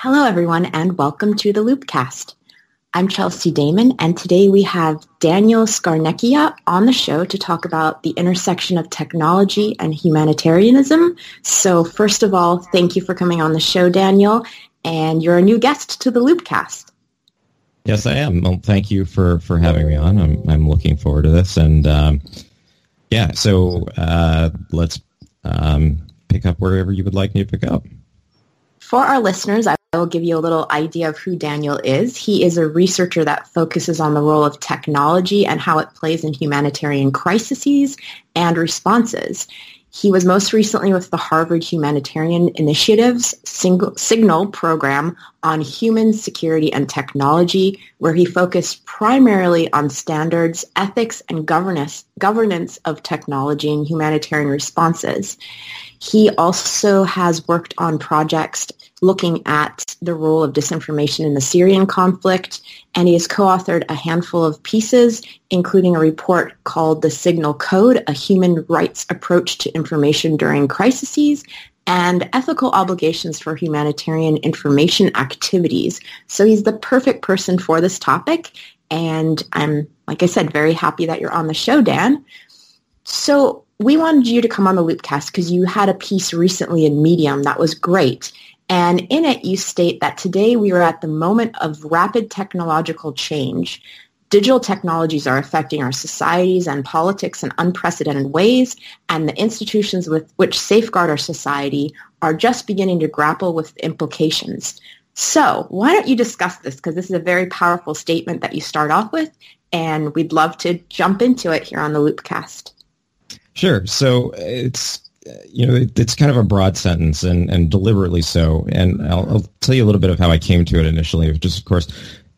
Hello, everyone, and welcome to the Loopcast. I'm Chelsea Daymon, and today we have Daniel Scarnecchia on the show to talk about the intersection of technology and humanitarianism. So first of all, thank you for coming on the show, Daniel, and you're a new guest to the Loopcast. Yes, I am. Well, thank you for, for having me on. I'm, I'm looking forward to this. And um, yeah, so uh, let's um, pick up wherever you would like me to pick up. For our listeners, I will give you a little idea of who Daniel is. He is a researcher that focuses on the role of technology and how it plays in humanitarian crises and responses. He was most recently with the Harvard Humanitarian Initiative's Signal program on human security and technology, where he focused primarily on standards, ethics, and governance, governance of technology and humanitarian responses. He also has worked on projects looking at the role of disinformation in the Syrian conflict, and he has co-authored a handful of pieces, including a report called The Signal Code, a human rights approach to information during crises, and ethical obligations for humanitarian information activities. So he's the perfect person for this topic, and I'm, like I said, very happy that you're on the show, Dan. So we wanted you to come on the Loopcast because you had a piece recently in Medium that was great. And in it, you state that today we are at the moment of rapid technological change. Digital technologies are affecting our societies and politics in unprecedented ways, and the institutions with which safeguard our society are just beginning to grapple with implications. So why don't you discuss this? Because this is a very powerful statement that you start off with, and we'd love to jump into it here on the Loopcast. Sure. So it's you know it's kind of a broad sentence and and deliberately so. And I'll, I'll tell you a little bit of how I came to it initially. Just of course,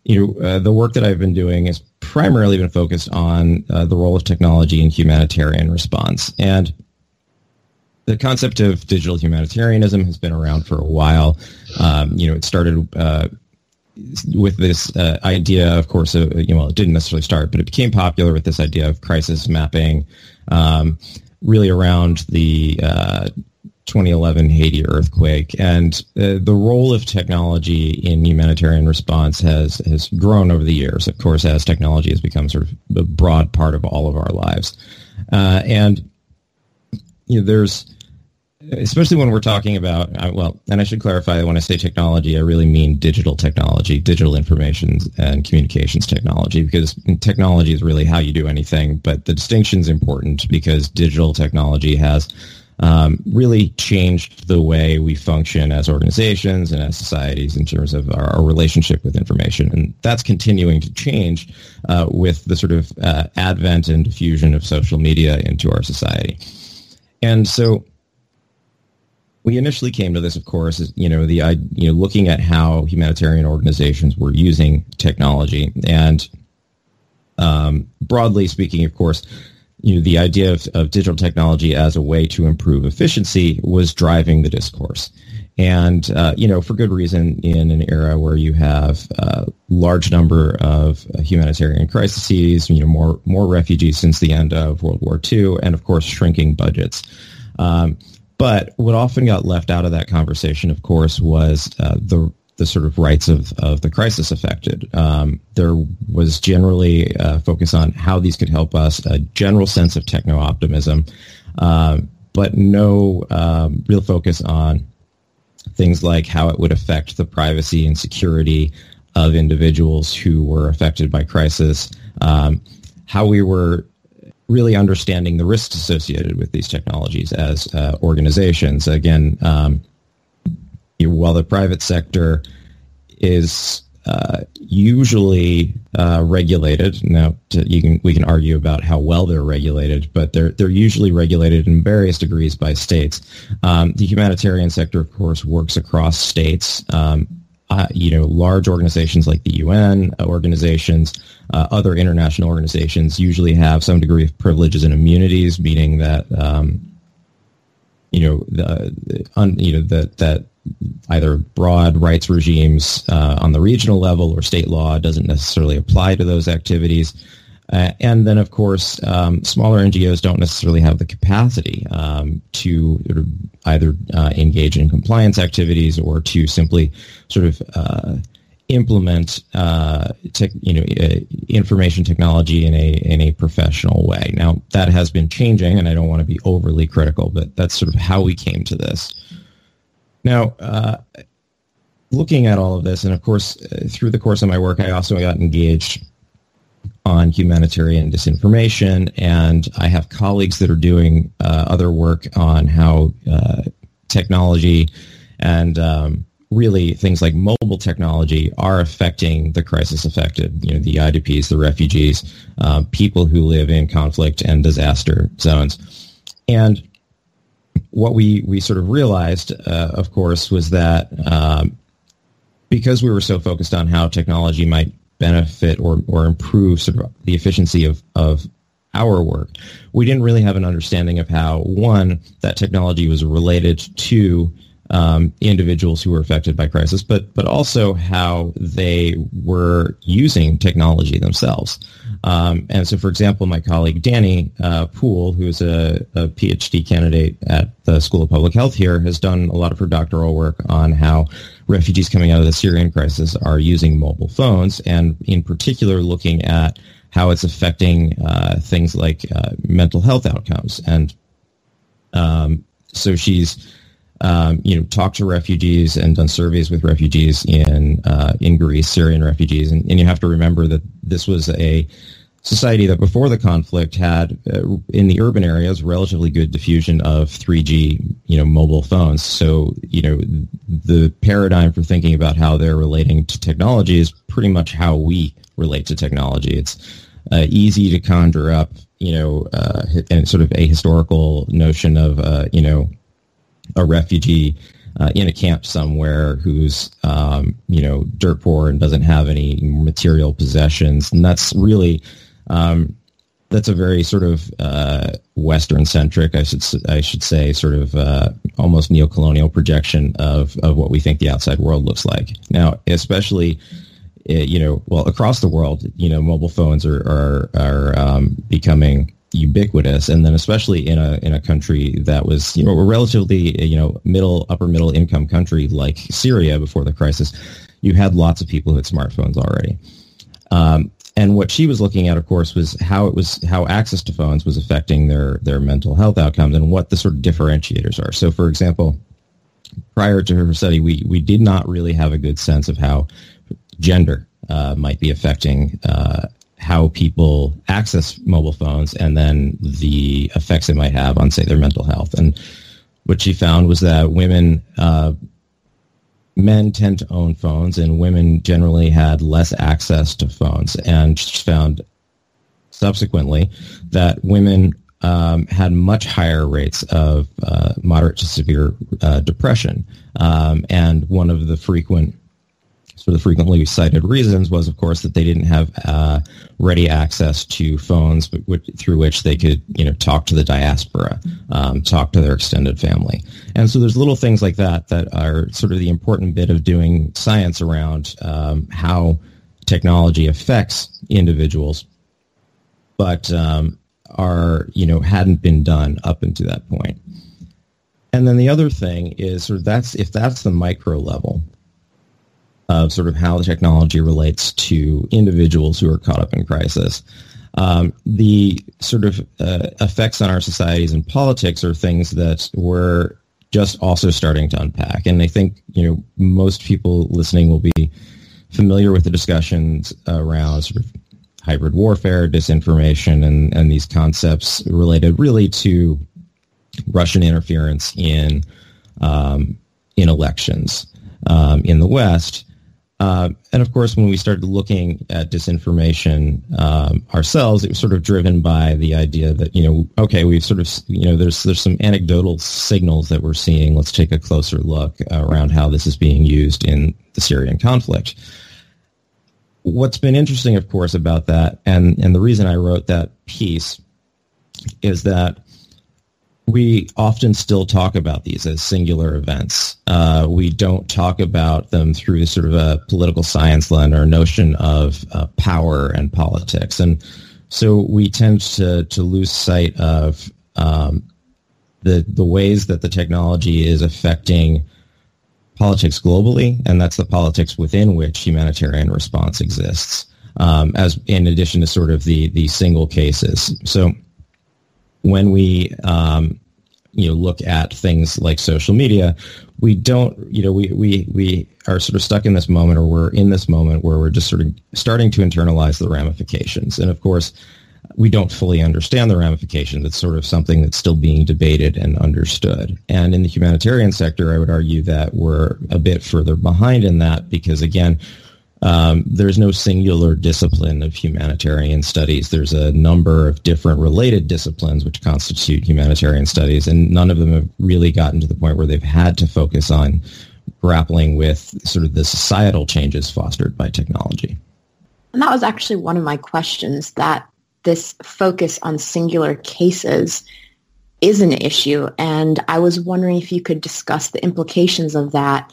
you know uh, the work that I've been doing has primarily been focused on uh, the role of technology in humanitarian response and. The concept of digital humanitarianism has been around for a while. Um, you know, it started uh, with this uh, idea, of course, you know, well, it didn't necessarily start, but it became popular with this idea of crisis mapping, um, really around the uh, 2011 Haiti earthquake, and uh, the role of technology in humanitarian response has has grown over the years. Of course, as technology has become sort of a broad part of all of our lives, uh, and you know, there's especially when we're talking about well and i should clarify that when i say technology i really mean digital technology digital information and communications technology because technology is really how you do anything but the distinction is important because digital technology has um, really changed the way we function as organizations and as societies in terms of our, our relationship with information. And that's continuing to change uh, with the sort of uh, advent and diffusion of social media into our society. And so we initially came to this, of course, is you know the you know looking at how humanitarian organizations were using technology, and um, broadly speaking, of course, you know the idea of, of digital technology as a way to improve efficiency was driving the discourse, and uh, you know for good reason in an era where you have a large number of humanitarian crises, you know more more refugees since the end of World War II, and of course shrinking budgets. Um, but what often got left out of that conversation, of course, was uh, the the sort of rights of, of the crisis affected. Um, there was generally a uh, focus on how these could help us, a general sense of techno optimism, uh, but no um, real focus on things like how it would affect the privacy and security of individuals who were affected by crisis, um, how we were really understanding the risks associated with these technologies as uh, organizations. Again, um, while the private sector is uh, usually uh, regulated. Now, to, you can we can argue about how well they're regulated, but they're they're usually regulated in various degrees by states. Um, the humanitarian sector, of course, works across states. Um, uh, you know, large organizations like the UN organizations, uh, other international organizations usually have some degree of privileges and immunities, meaning that um, you know the un, you know that that either broad rights regimes uh, on the regional level or state law doesn't necessarily apply to those activities. Uh, and then, of course, um, smaller NGOs don't necessarily have the capacity um, to either uh, engage in compliance activities or to simply sort of uh, implement, uh, te- you know, uh, information technology in a in a professional way. Now, that has been changing, and I don't want to be overly critical, but that's sort of how we came to this. Now, uh, looking at all of this, and of course, through the course of my work, I also got engaged on humanitarian disinformation, and I have colleagues that are doing uh, other work on how uh, technology and um, really things like mobile technology are affecting the crisis affected, you know, the IDPs, the refugees, uh, people who live in conflict and disaster zones. And what we, we sort of realized, uh, of course, was that um, because we were so focused on how technology might benefit or, or improve the efficiency of, of our work. We didn't really have an understanding of how, one, that technology was related to um, individuals who were affected by crisis, but but also how they were using technology themselves. Um, and so, for example, my colleague Danny uh, Poole, who is a, a, PhD candidate at the School of Public Health here, has done a lot of her doctoral work on how refugees coming out of the Syrian crisis are using mobile phones, and in particular, looking at how it's affecting uh, things like uh, mental health outcomes. And um, so she's um, you know, talked to refugees and done surveys with refugees in uh, in Greece, Syrian refugees, and, and you have to remember that this was a society that before the conflict had uh, in the urban areas relatively good diffusion of 3G, you know, mobile phones. So, you know, the paradigm for thinking about how they're relating to technology is pretty much how we relate to technology. It's uh, easy to conjure up, you know, uh, and sort of a historical notion of, uh, you know, a refugee uh, in a camp somewhere who's um, you know dirt poor and doesn't have any material possessions, and that's really um, that's a very sort of uh, Western centric, I should I should say, sort of uh, almost neo-colonial projection of of what we think the outside world looks like. Now, especially eh, you know, well, across the world, you know, mobile phones are are, are um, becoming ubiquitous, and then especially in a in a country that was you know a relatively you know middle upper middle income country like Syria before the crisis, you had lots of people who had smartphones already. Um, and what she was looking at, of course, was how it was how access to phones was affecting their their mental health outcomes and what the sort of differentiators are. So, for example, prior to her study, we we did not really have a good sense of how gender uh, might be affecting uh, how people access mobile phones and then the effects it might have on, say, their mental health. And what she found was that women, uh, men tend to own phones, and women generally had less access to phones. And found subsequently that women um, had much higher rates of uh, moderate to severe uh, depression. Um, and one of the frequent sort of frequently cited reasons was, of course, that they didn't have uh, ready access to phones through which they could, you know, talk to the diaspora, um, talk to their extended family. And so there's little things like that that are sort of the important bit of doing science around um, how technology affects individuals, but um, are, you know, hadn't been done up until that point. And then the other thing is of that's if that's the micro level, of sort of how the technology relates to individuals who are caught up in crisis. Um, the sort of uh, effects on our societies and politics are things that we're just also starting to unpack. And I think you know most people listening will be familiar with the discussions around sort of hybrid warfare, disinformation, and and these concepts related really to Russian interference in um, in elections um, in the West. Uh, and of course, when we started looking at disinformation um, ourselves, it was sort of driven by the idea that you know, okay, we've sort of you know, there's there's some anecdotal signals that we're seeing. Let's take a closer look around how this is being used in the Syrian conflict. What's been interesting, of course, about that, and and the reason I wrote that piece is that we often still talk about these as singular events. Uh, we don't talk about them through sort of a political science lens or notion of uh, power and politics. And so we tend to, to lose sight of um, the, the ways that the technology is affecting politics globally, and that's the politics within which humanitarian response exists, um, as in addition to sort of the, the single cases. So when we um, you know look at things like social media, we don't you know we we we are sort of stuck in this moment, or we're in this moment where we're just sort of starting to internalize the ramifications, and of course. We don't fully understand the ramifications. It's sort of something that's still being debated and understood. And in the humanitarian sector, I would argue that we're a bit further behind in that because, again, um, there's no singular discipline of humanitarian studies. There's a number of different related disciplines which constitute humanitarian studies, and none of them have really gotten to the point where they've had to focus on grappling with sort of the societal changes fostered by technology. And that was actually one of my questions, that this focus on singular cases is an issue. And I was wondering if you could discuss the implications of that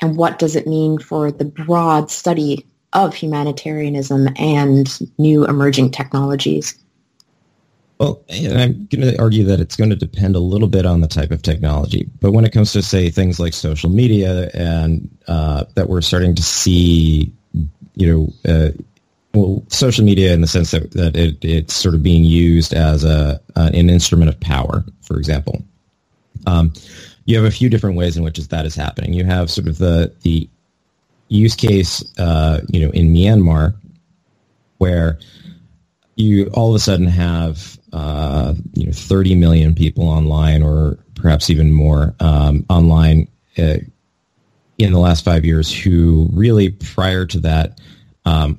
and what does it mean for the broad study of humanitarianism and new emerging technologies? Well, I'm going to argue that it's going to depend a little bit on the type of technology. But when it comes to, say, things like social media and uh, that we're starting to see, you know, uh, well, social media in the sense that, that it, it's sort of being used as a, an instrument of power, for example. Um, you have a few different ways in which that is happening. You have sort of the the use case, uh, you know, in Myanmar, where you all of a sudden have uh, you know 30 million people online, or perhaps even more um, online uh, in the last five years, who really prior to that um,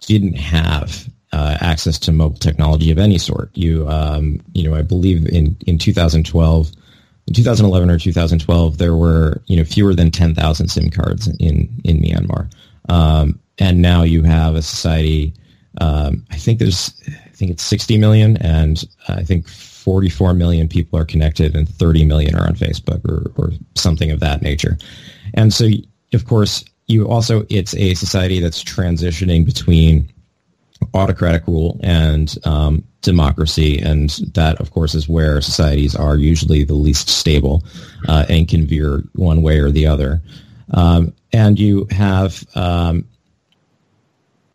didn't have uh, access to mobile technology of any sort. You, um, you know, I believe in in 2012 in 2011 or 2012, there were you know fewer than 10,000 SIM cards in in Myanmar, um, and now you have a society. Um, I think there's, I think it's 60 million, and I think 44 million people are connected, and 30 million are on Facebook or or something of that nature. And so, of course, you also it's a society that's transitioning between autocratic rule and um, democracy, and that, of course, is where societies are usually the least stable uh, and can veer one way or the other. Um, and you have um,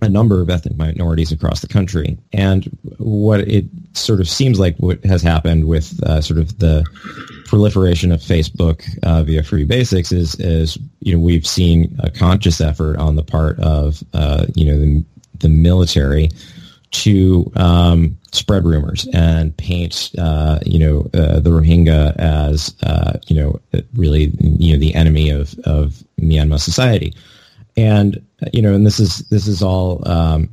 a number of ethnic minorities across the country, and what it sort of seems like what has happened with uh, sort of the proliferation of Facebook uh, via Free Basics is, is you know we've seen a conscious effort on the part of uh, you know the the military to um, spread rumors and paint, uh, you know, uh, the Rohingya as, uh, you know, really, you know, the enemy of, of Myanmar society. And, you know, and this is, this is all, um,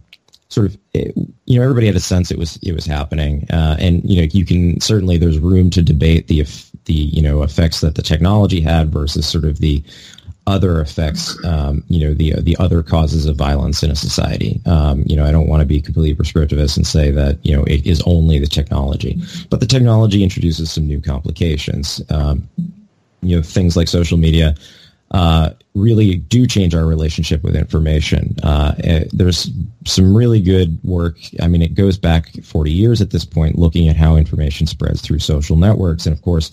sort of, it, you know, everybody had a sense it was, it was happening. Uh, and, you know, you can certainly, there's room to debate the, the, you know, effects that the technology had versus sort of the, other effects, um, you know, the the other causes of violence in a society. Um, you know, I don't want to be completely prescriptivist and say that you know it is only the technology, but the technology introduces some new complications. Um, you know, things like social media uh, really do change our relationship with information. Uh, it, eh, there's some really good work. I mean, it goes back 40 years at this point, looking at how information spreads through social networks, and of course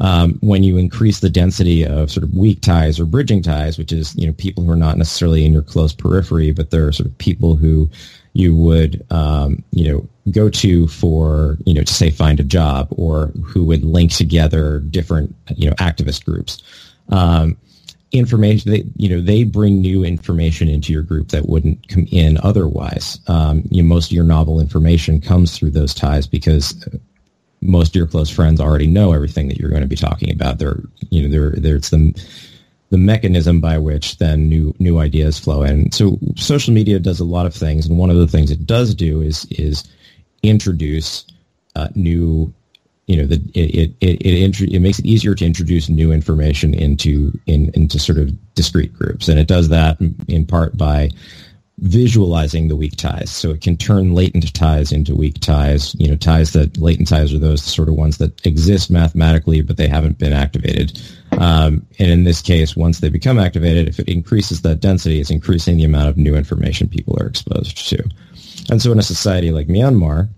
um, when you increase the density of sort of weak ties or bridging ties, which is you know people who are not necessarily in your close periphery, but they're sort of people who you would um, you know go to for you know to say find a job or who would link together different you know activist groups. Um, information they you know they bring new information into your group that wouldn't come in otherwise um, you know, most of your novel information comes through those ties because most of your close friends already know everything that you're going to be talking about. They're, you know, they're, they're it's the the mechanism by which then new new ideas flow in. So social media does a lot of things, and one of the things it does do is is introduce uh, new you know, the, it it it, it, makes it easier to introduce new information into in, into sort of discrete groups, and it does that in part by visualizing the weak ties. So it can turn latent ties into weak ties. You know, ties that latent ties are those sort of ones that exist mathematically, but they haven't been activated. Um, and in this case, once they become activated, if it increases that density, it's increasing the amount of new information people are exposed to. And so in a society like Myanmar,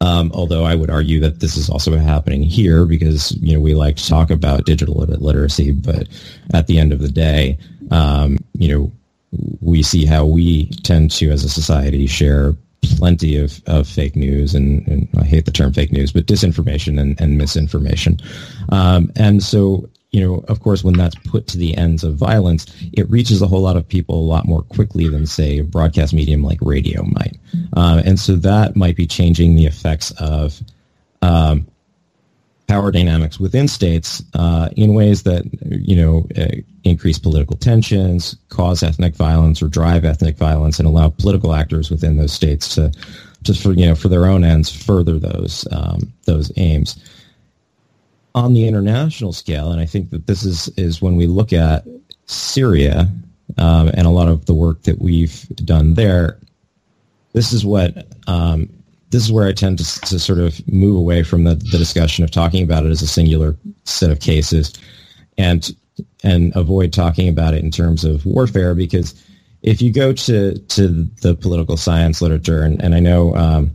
um, although I would argue that this is also happening here because you know we like to talk about digital literacy, but at the end of the day, um, you know we see how we tend to, as a society, share plenty of, of fake news and, and I hate the term fake news, but disinformation and, and misinformation. Um, and so you know, of course, when that's put to the ends of violence, it reaches a whole lot of people a lot more quickly than, say, a broadcast medium like radio might. Uh, and so that might be changing the effects of um, power dynamics within states uh, in ways that, you know, uh, increase political tensions, cause ethnic violence, or drive ethnic violence, and allow political actors within those states to, just for you know, for their own ends, further those um, those aims on the international scale, and I think that this is is when we look at Syria um, and a lot of the work that we've done there. This is what um, this is where I tend to, to sort of move away from the, the discussion of talking about it as a singular set of cases, and and avoid talking about it in terms of warfare because if you go to to the political science literature, and, and I know um,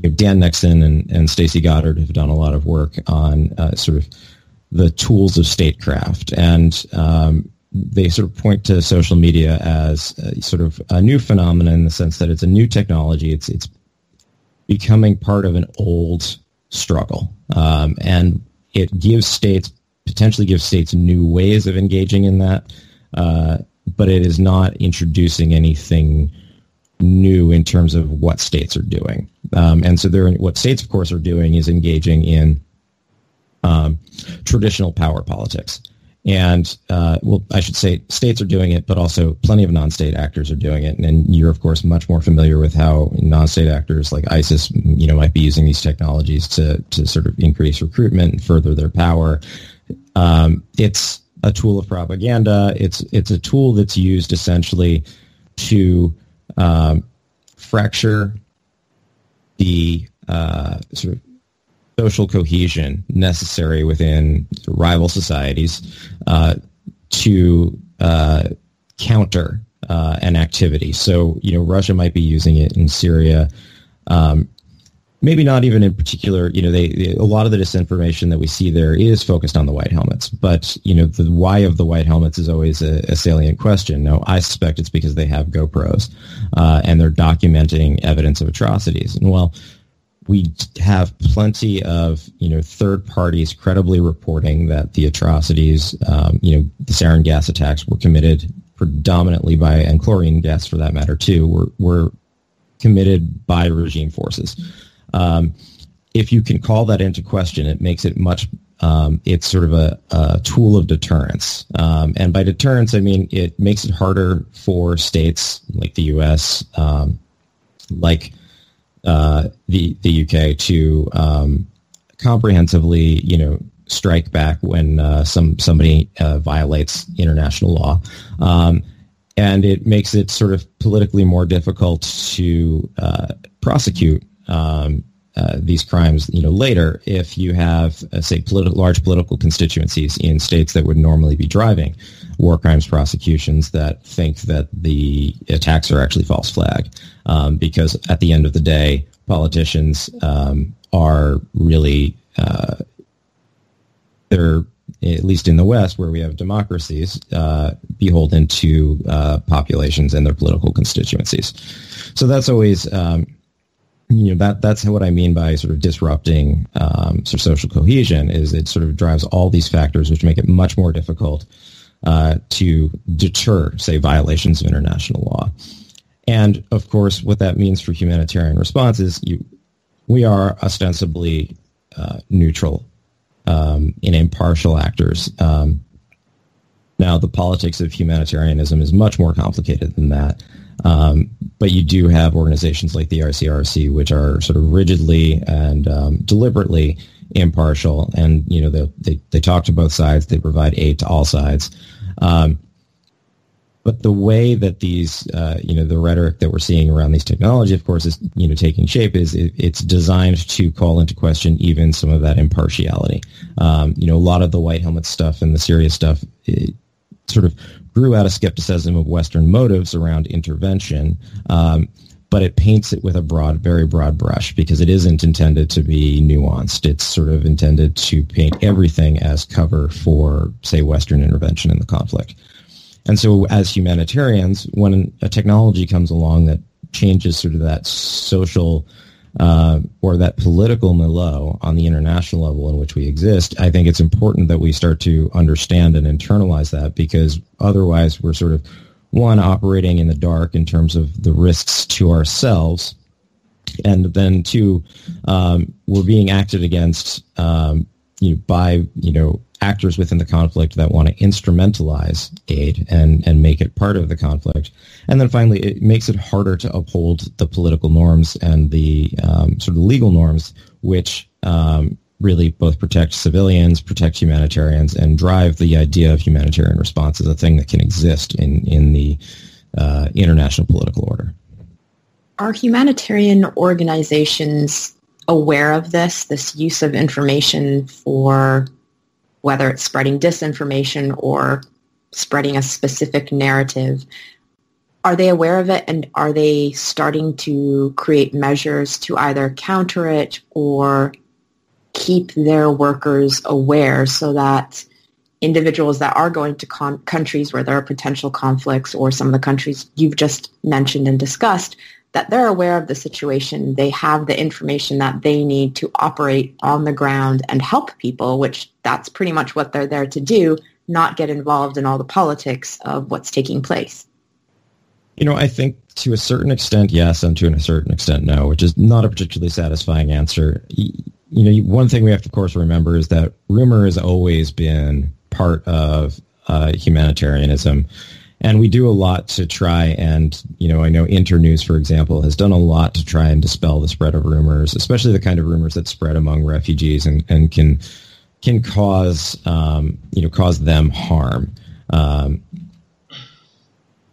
Dan Nexon and, and Stacie Goddard have done a lot of work on uh, sort of the tools of statecraft, and um, they sort of point to social media as a, sort of a new phenomenon in the sense that it's a new technology. It's it's becoming part of an old struggle, um, and it gives states potentially gives states new ways of engaging in that, uh, but it is not introducing anything new in terms of what states are doing. Um, and so they're what states, of course, are doing is engaging in um, traditional power politics. And uh, well, I should say states are doing it, but also plenty of non-state actors are doing it. And, and, you're, of course, much more familiar with how non-state actors like ISIS, you know, might be using these technologies to to sort of increase recruitment and further their power. Um, it's a tool of propaganda. It's it's a tool that's used essentially to um, fracture the uh, sort of social cohesion necessary within rival societies uh, to uh, counter uh, an activity. So, you know, Russia might be using it in Syria. Um, maybe not even in particular, you know, they, they, a lot of the disinformation that we see there is focused on the white helmets, but you know, the why of the white helmets is always a, a salient question. No, I suspect it's because they have GoPros uh, and they're documenting evidence of atrocities. And well, we have plenty of you know third parties credibly reporting that the atrocities, um, you know, the sarin gas attacks were committed predominantly by and chlorine gas for that matter too were were committed by regime forces. Um, if you can call that into question, it makes it much. Um, it's sort of a, a tool of deterrence, um, and by deterrence, I mean it makes it harder for states like the U.S., um, like uh, the the UK, to um, comprehensively, you know, strike back when uh, some somebody uh, violates international law. Um, and it makes it sort of politically more difficult to uh, prosecute um, uh, these crimes, you know, later if you have, uh, say, politi- large political constituencies in states that would normally be driving war crimes prosecutions that think that the attacks are actually false flag, um, because at the end of the day, politicians um, are really uh, they're at least in the West, where we have democracies, uh, beholden to uh, populations and their political constituencies. So that's always um, you know that that's what I mean by sort of disrupting um, sort of social cohesion is it sort of drives all these factors which make it much more difficult uh, to deter, say, violations of international law. And of course, what that means for humanitarian responses, you, we are ostensibly uh, neutral um, and impartial actors. Um, Now, the politics of humanitarianism is much more complicated than that. Um, but you do have organizations like the ICRC, which are sort of rigidly and um, deliberately impartial, and you know they, they, they talk to both sides. They provide aid to all sides. Um, but the way that these, uh, you know, the rhetoric that we're seeing around these technology, of course, is you know taking shape. Is it, it's designed to call into question even some of that impartiality. Um, you know, a lot of the white helmet stuff and the serious stuff sort of grew out of skepticism of Western motives around intervention. Um, but it paints it with a broad, very broad brush because it isn't intended to be nuanced. It's sort of intended to paint everything as cover for, say, Western intervention in the conflict. And so as humanitarians, when a technology comes along that changes sort of that social uh, or that political milieu on the international level in which we exist, I think it's important that we start to understand and internalize that because otherwise we're sort of one operating in the dark in terms of the risks to ourselves, and then two, um, we're being acted against um, you know, by you know actors within the conflict that want to instrumentalize aid and, and make it part of the conflict. And then finally, it makes it harder to uphold the political norms and the um, sort of legal norms, which um, really both protect civilians, protect humanitarians, and drive the idea of humanitarian response as a thing that can exist in, in the uh, international political order. Are humanitarian organizations aware of this, this use of information for whether it's spreading disinformation or spreading a specific narrative, are they aware of it? And are they starting to create measures to either counter it or keep their workers aware so that individuals that are going to con- countries where there are potential conflicts or some of the countries you've just mentioned and discussed that they're aware of the situation. They have the information that they need to operate on the ground and help people, which that's pretty much what they're there to do, not get involved in all the politics of what's taking place. You know, I think to a certain extent, yes, and to a certain extent, no, which is not a particularly satisfying answer. You know, one thing we have to, of course, remember is that rumor has always been part of uh, humanitarianism and we do a lot to try and you know i know internews for example has done a lot to try and dispel the spread of rumors especially the kind of rumors that spread among refugees and, and can can cause um, you know cause them harm. Um,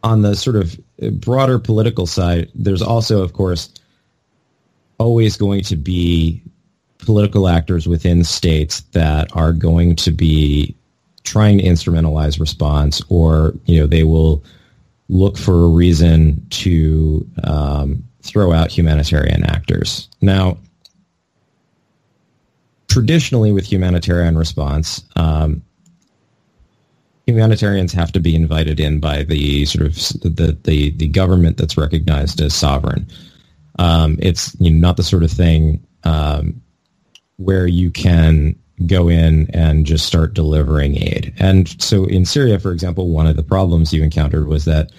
on the sort of broader political side there's also of course always going to be political actors within states that are going to be trying to instrumentalize response, or you know they will look for a reason to um, throw out humanitarian actors. Now, traditionally, with humanitarian response, um, humanitarians have to be invited in by the sort of the the, the government that's recognized as sovereign. Um, it's you know, not the sort of thing um, where you can go in and just start delivering aid. And so in Syria, for example, one of the problems you encountered was that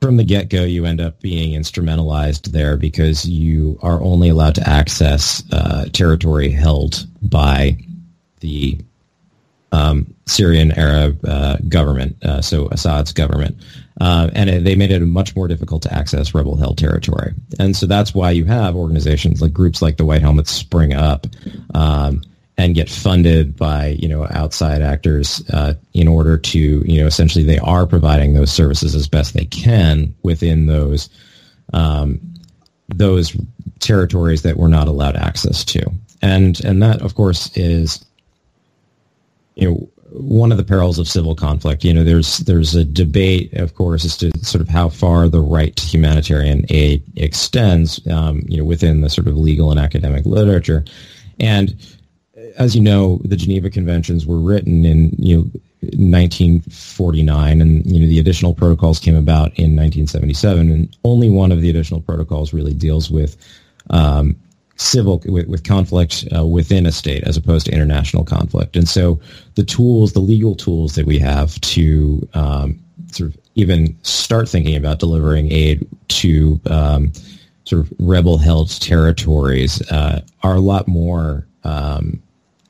from the get-go, you end up being instrumentalized there because you are only allowed to access uh, territory held by the um, Syrian Arab uh, government, uh, so Assad's government. Uh, and it, they made it much more difficult to access rebel-held territory. And so that's why you have organizations like groups like the White Helmets spring up um, and get funded by you know outside actors uh, in order to you know essentially they are providing those services as best they can within those um, those territories that we're not allowed access to. And and that of course is you know one of the perils of civil conflict. You know there's there's a debate of course as to sort of how far the right to humanitarian aid extends um, you know within the sort of legal and academic literature. And as you know, the Geneva Conventions were written in you know 1949, and you know the additional protocols came about in 1977, and only one of the additional protocols really deals with um, civil with, with conflict uh, within a state as opposed to international conflict. And so the tools, the legal tools that we have to um, sort of even start thinking about delivering aid to um, sort of rebel-held territories uh, are a lot more um,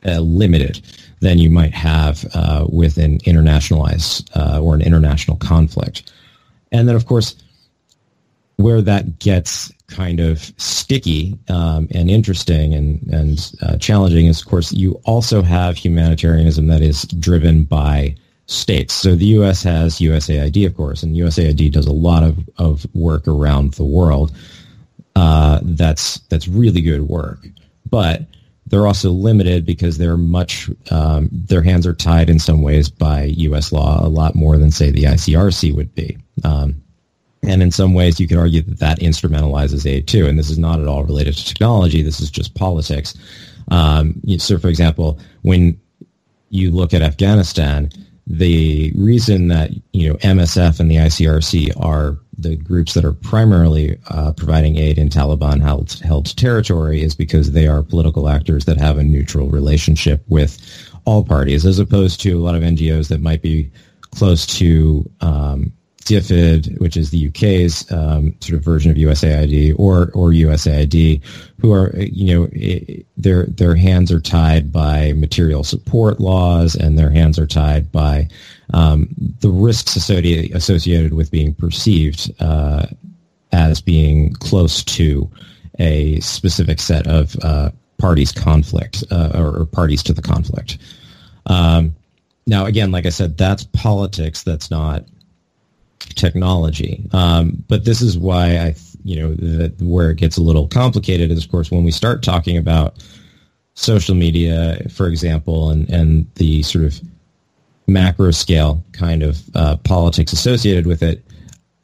uh, limited than you might have uh, with an internationalized uh, or an international conflict. And then, of course, where that gets kind of sticky um, and interesting and, and uh, challenging is, of course, you also have humanitarianism that is driven by states. So the U.S. has USAID, of course, and USAID does a lot of, of work around the world. Uh, that's that's really good work, but they're also limited because they're much um, their hands are tied in some ways by U.S. law a lot more than say the ICRC would be. Um, and in some ways, you could argue that that instrumentalizes aid too. And this is not at all related to technology. This is just politics. Um, so, for example, when you look at Afghanistan, the reason that you know MSF and the ICRC are the groups that are primarily uh, providing aid in Taliban held, held territory is because they are political actors that have a neutral relationship with all parties, as opposed to a lot of NGOs that might be close to um, DFID, which is the UK's um, sort of version of USAID, or or USAID, who are you know their their hands are tied by material support laws, and their hands are tied by um, the risks associated associated with being perceived uh, as being close to a specific set of uh, parties conflict uh, or, or, parties to the conflict. Um, now, again, like I said, that's politics. That's not technology. Um, but this is why I, you know, the, where it gets a little complicated is, of course, when we start talking about social media, for example, and, and the sort of macro scale kind of uh, politics associated with it,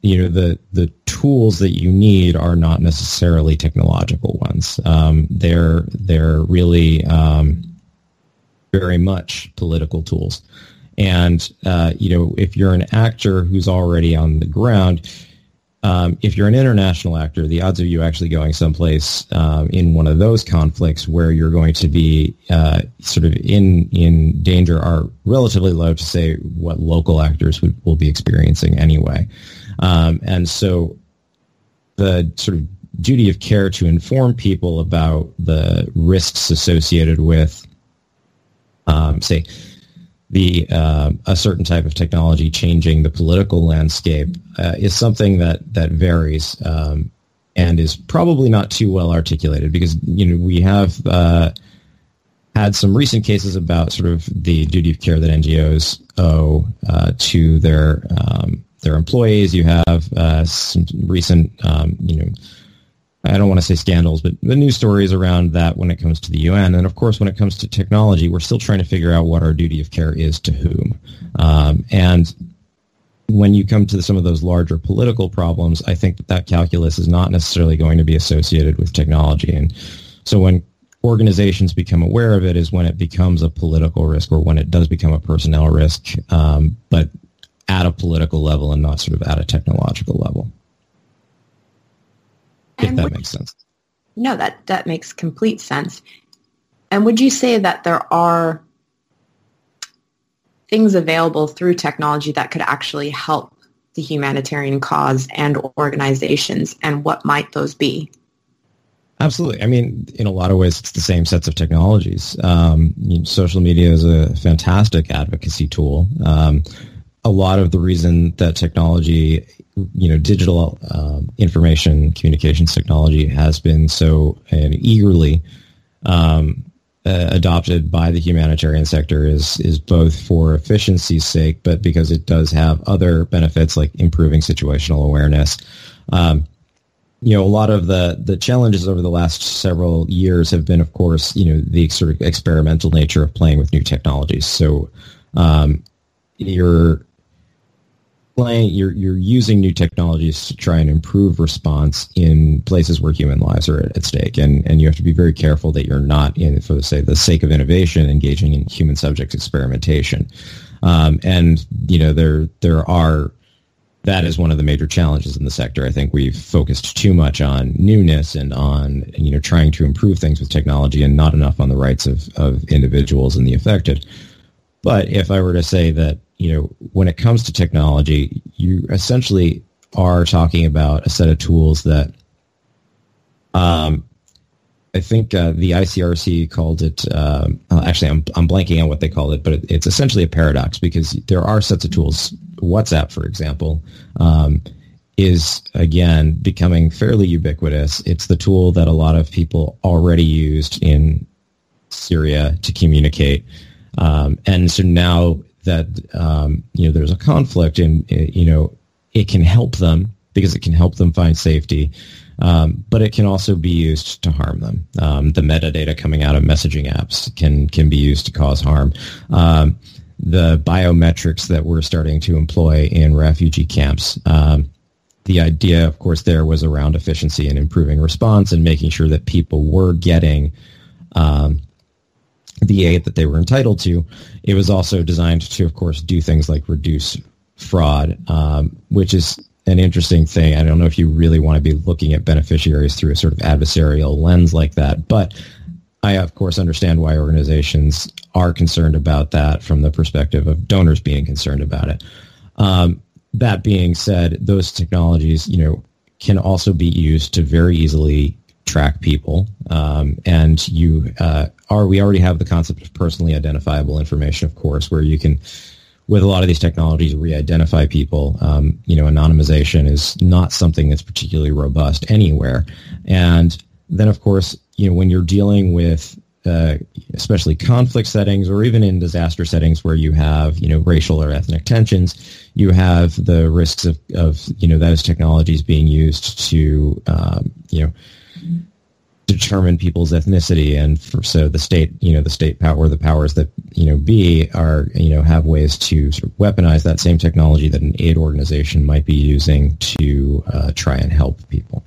you know, the, the tools that you need are not necessarily technological ones. Um, they're, they're really um, very much political tools. And, uh, you know, if you're an actor who's already on the ground, um, if you're an international actor, the odds of you actually going someplace um, in one of those conflicts where you're going to be uh, sort of in in danger are relatively low to say what local actors would, will be experiencing anyway. Um, and so the sort of duty of care to inform people about the risks associated with, um, say, the uh, a certain type of technology changing the political landscape uh, is something that that varies um, and is probably not too well articulated because you know we have uh, had some recent cases about sort of the duty of care that NGOs owe uh, to their um, their employees. You have uh, some recent um, you know I don't want to say scandals, but the news stories around that when it comes to the UN. And of course, when it comes to technology, we're still trying to figure out what our duty of care is to whom. Um, and when you come to some of those larger political problems, I think that that calculus is not necessarily going to be associated with technology. And so when organizations become aware of it is when it becomes a political risk or when it does become a personnel risk, um, but at a political level and not sort of at a technological level if that makes sense. No, that, that makes complete sense. And would you say that there are things available through technology that could actually help the humanitarian cause and organizations, and what might those be? Absolutely. I mean, in a lot of ways, it's the same sets of technologies. Um, you know, social media is a fantastic advocacy tool. Um, a lot of the reason that technology you know, digital um, information communications technology has been so eagerly um, uh, adopted by the humanitarian sector is is both for efficiency's sake, but because it does have other benefits like improving situational awareness. Um, you know, a lot of the the challenges over the last several years have been, of course, you know, the sort of experimental nature of playing with new technologies. So, um, you're playing you're you're using new technologies to try and improve response in places where human lives are at, stake and and you have to be very careful that you're not in for the say the sake of innovation engaging in human subject experimentation um, and you know there there are that is one of the major challenges in the sector. I think we've focused too much on newness and on you know trying to improve things with technology and not enough on the rights of, of individuals and the affected. But if I were to say that you know, when it comes to technology, you essentially are talking about a set of tools that um, I think uh, the ICRC called it. Uh, actually, I'm I'm blanking on what they called it, but it, it's essentially a paradox because there are sets of tools. WhatsApp, for example, um, is again becoming fairly ubiquitous. It's the tool that a lot of people already used in Syria to communicate, um, and so now that um, you know there's a conflict, and you know it can help them because it can help them find safety. Um, but it can also be used to harm them. Um, the metadata coming out of messaging apps can can be used to cause harm. Um, the biometrics that we're starting to employ in refugee camps. Um, the idea, of course, there was around efficiency and improving response and making sure that people were getting um, the aid that they were entitled to. It was also designed to, of course, do things like reduce fraud, um, which is an interesting thing. I don't know if you really want to be looking at beneficiaries through a sort of adversarial lens like that, but I, of course, understand why organizations are concerned about that from the perspective of donors being concerned about it. Um, that being said, those technologies, you know, can also be used to very easily track people. Um, and you uh, are we already have the concept of personally identifiable information, of course, where you can with a lot of these technologies re-identify people. Um, you know, anonymization is not something that's particularly robust anywhere. And then, of course, you know, when you're dealing with uh, especially conflict settings or even in disaster settings where you have, you know, racial or ethnic tensions, you have the risks of, of you know, those technologies being used to, um, you know, determine people's ethnicity. And for, so the state you know the state power the powers that you know be are you know have ways to sort of weaponize that same technology that an aid organization might be using to uh, try and help people.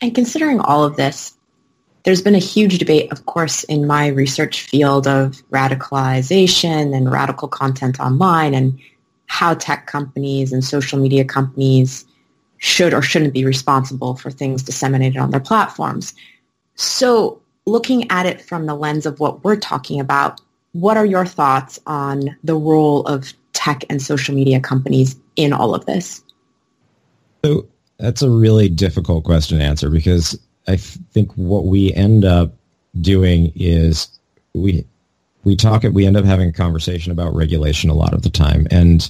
And considering all of this there's been a huge debate of course in my research field of radicalization and radical content online and how tech companies and social media companies should or shouldn't be responsible for things disseminated on their platforms. So looking at it from the lens of what we're talking about, what are your thoughts on the role of tech and social media companies in all of this? So that's a really difficult question to answer because I think what we end up doing is we we talk we end up having a conversation about regulation a lot of the time and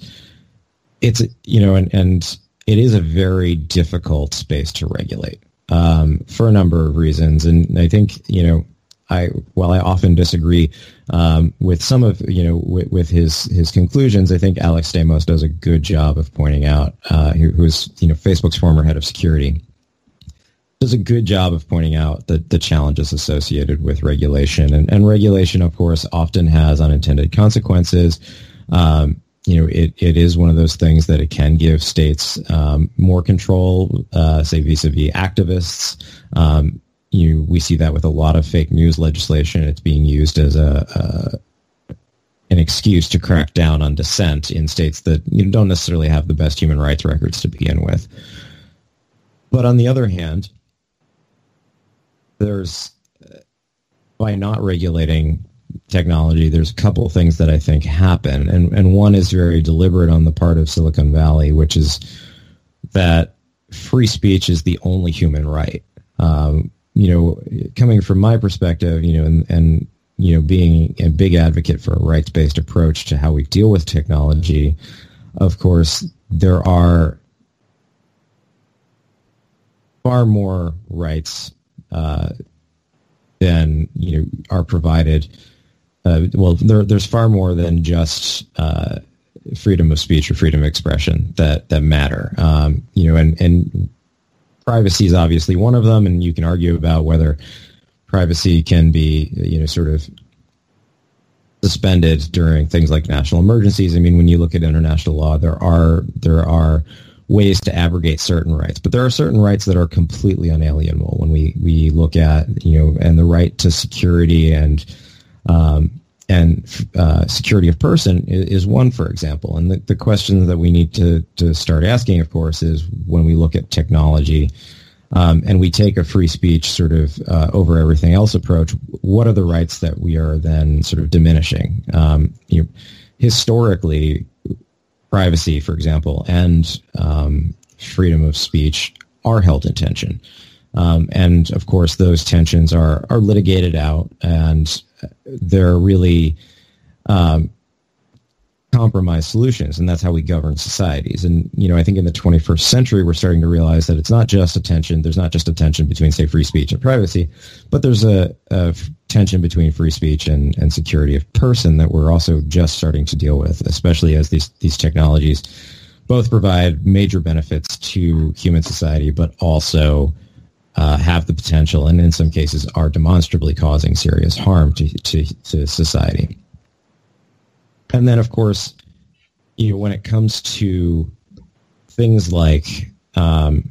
it's you know and and it is a very difficult space to regulate um, for a number of reasons. And I think, you know, I, while I often disagree um, with some of, you know, with, with, his, his conclusions, I think Alex Stamos does a good job of pointing out, uh, who, who's, you know, Facebook's former head of security, does a good job of pointing out the, the challenges associated with regulation. And, and regulation, of course, often has unintended consequences. Um, you know, it, it is one of those things that it can give states um, more control, uh, say vis-a-vis activists. Um, you, we see that with a lot of fake news legislation. It's being used as a, a an excuse to crack down on dissent in states that you know, don't necessarily have the best human rights records to begin with. But on the other hand, there's by not regulating technology, there's a couple of things that I think happen, and and one is very deliberate on the part of Silicon Valley, which is that free speech is the only human right. Um, you know, coming from my perspective, you know, and, and you know, being a big advocate for a rights-based approach to how we deal with technology, of course, there are far more rights uh, than you know are provided uh, well, there, there's far more than just uh, freedom of speech or freedom of expression that that matter. Um, you know, and and privacy is obviously one of them, and you can argue about whether privacy can be you know sort of suspended during things like national emergencies. I mean, when you look at international law, there are there are ways to abrogate certain rights, but there are certain rights that are completely unalienable. When we we look at you know and the right to security and um, and uh, security of person is, one, for example. And the, the question that we need to, to start asking, of course, is when we look at technology um, and we take a free speech sort of uh, over everything else approach, what are the rights that we are then sort of diminishing? Um, you know, historically, privacy, for example, and um, freedom of speech are held in tension. Um, and of course, those tensions are are litigated out, and they're really um, compromise solutions, and that's how we govern societies. And you know, I think in the 21st century, we're starting to realize that it's not just a tension. There's not just a tension between, say, free speech and privacy, but there's a, a tension between free speech and, and security of person that we're also just starting to deal with, especially as these these technologies both provide major benefits to human society, but also uh, have the potential, and in some cases, are demonstrably causing serious harm to, to, to society. And then, of course, you know, when it comes to things like um,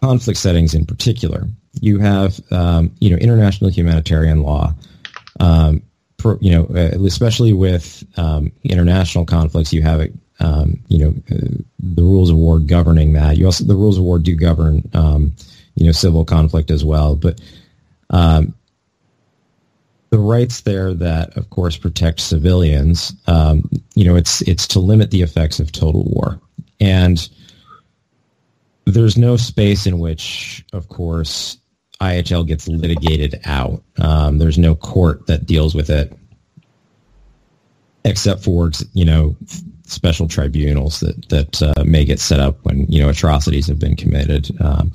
conflict settings in particular, you have, um, you know, international humanitarian law, um, pro, you know, uh, especially with um, international conflicts, you have, um, you know, uh, the rules of war governing that. You also, the rules of war do govern, um, you know, civil conflict as well. But um, the rights there that, of course, protect civilians, um, you know, it's it's to limit the effects of total war, and there's no space in which, of course, IHL gets litigated out. Um, there's no court that deals with it, except for you know special tribunals that that uh, may get set up when you know atrocities have been committed. Um,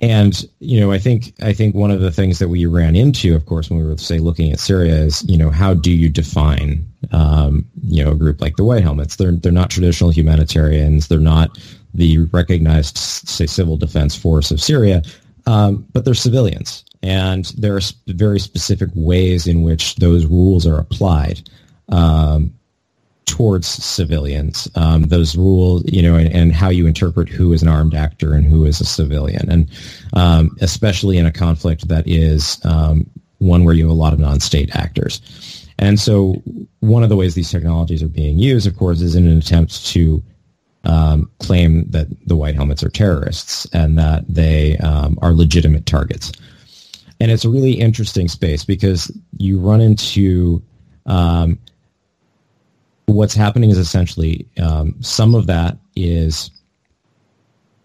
and you know, I think I think one of the things that we ran into, of course, when we were say looking at Syria, is you know how do you define um, you know a group like the White Helmets? They're they're not traditional humanitarians. They're not the recognized say civil defense force of Syria, um, but they're civilians, and there are very specific ways in which those rules are applied. Um, towards civilians. Um, those rules, you know, and, and, how you interpret who is an armed actor and who is a civilian, and um, especially in a conflict that is um, one where you have a lot of non-state actors. And so, one of the ways these technologies are being used, of course, is in an attempt to um, claim that the white helmets are terrorists and that they um, are legitimate targets. And it's a really interesting space because you run into um, what's happening is essentially um, some of that is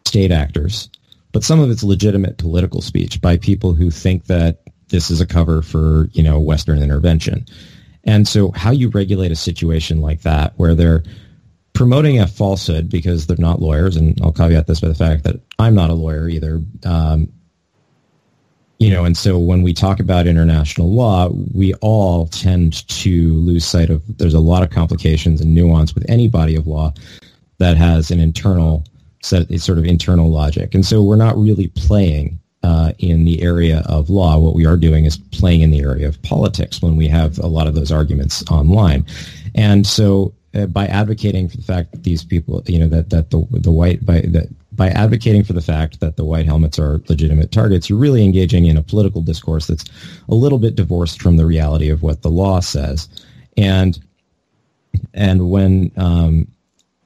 state actors, but some of it's legitimate political speech by people who think that this is a cover for you know Western intervention. And so, how you regulate a situation like that, where they're promoting a falsehood because they're not lawyers, and I'll caveat this by the fact that I'm not a lawyer either. Um, you know, and so when we talk about international law, we all tend to lose sight of there's a lot of complications and nuance with any body of law that has an internal set, sort of internal logic. And so we're not really playing uh, in the area of law. What we are doing is playing in the area of politics when we have a lot of those arguments online. And so uh, by advocating for the fact that these people, you know, that, that the, the white, by that by advocating for the fact that the white helmets are legitimate targets, you're really engaging in a political discourse that's a little bit divorced from the reality of what the law says. And and when um,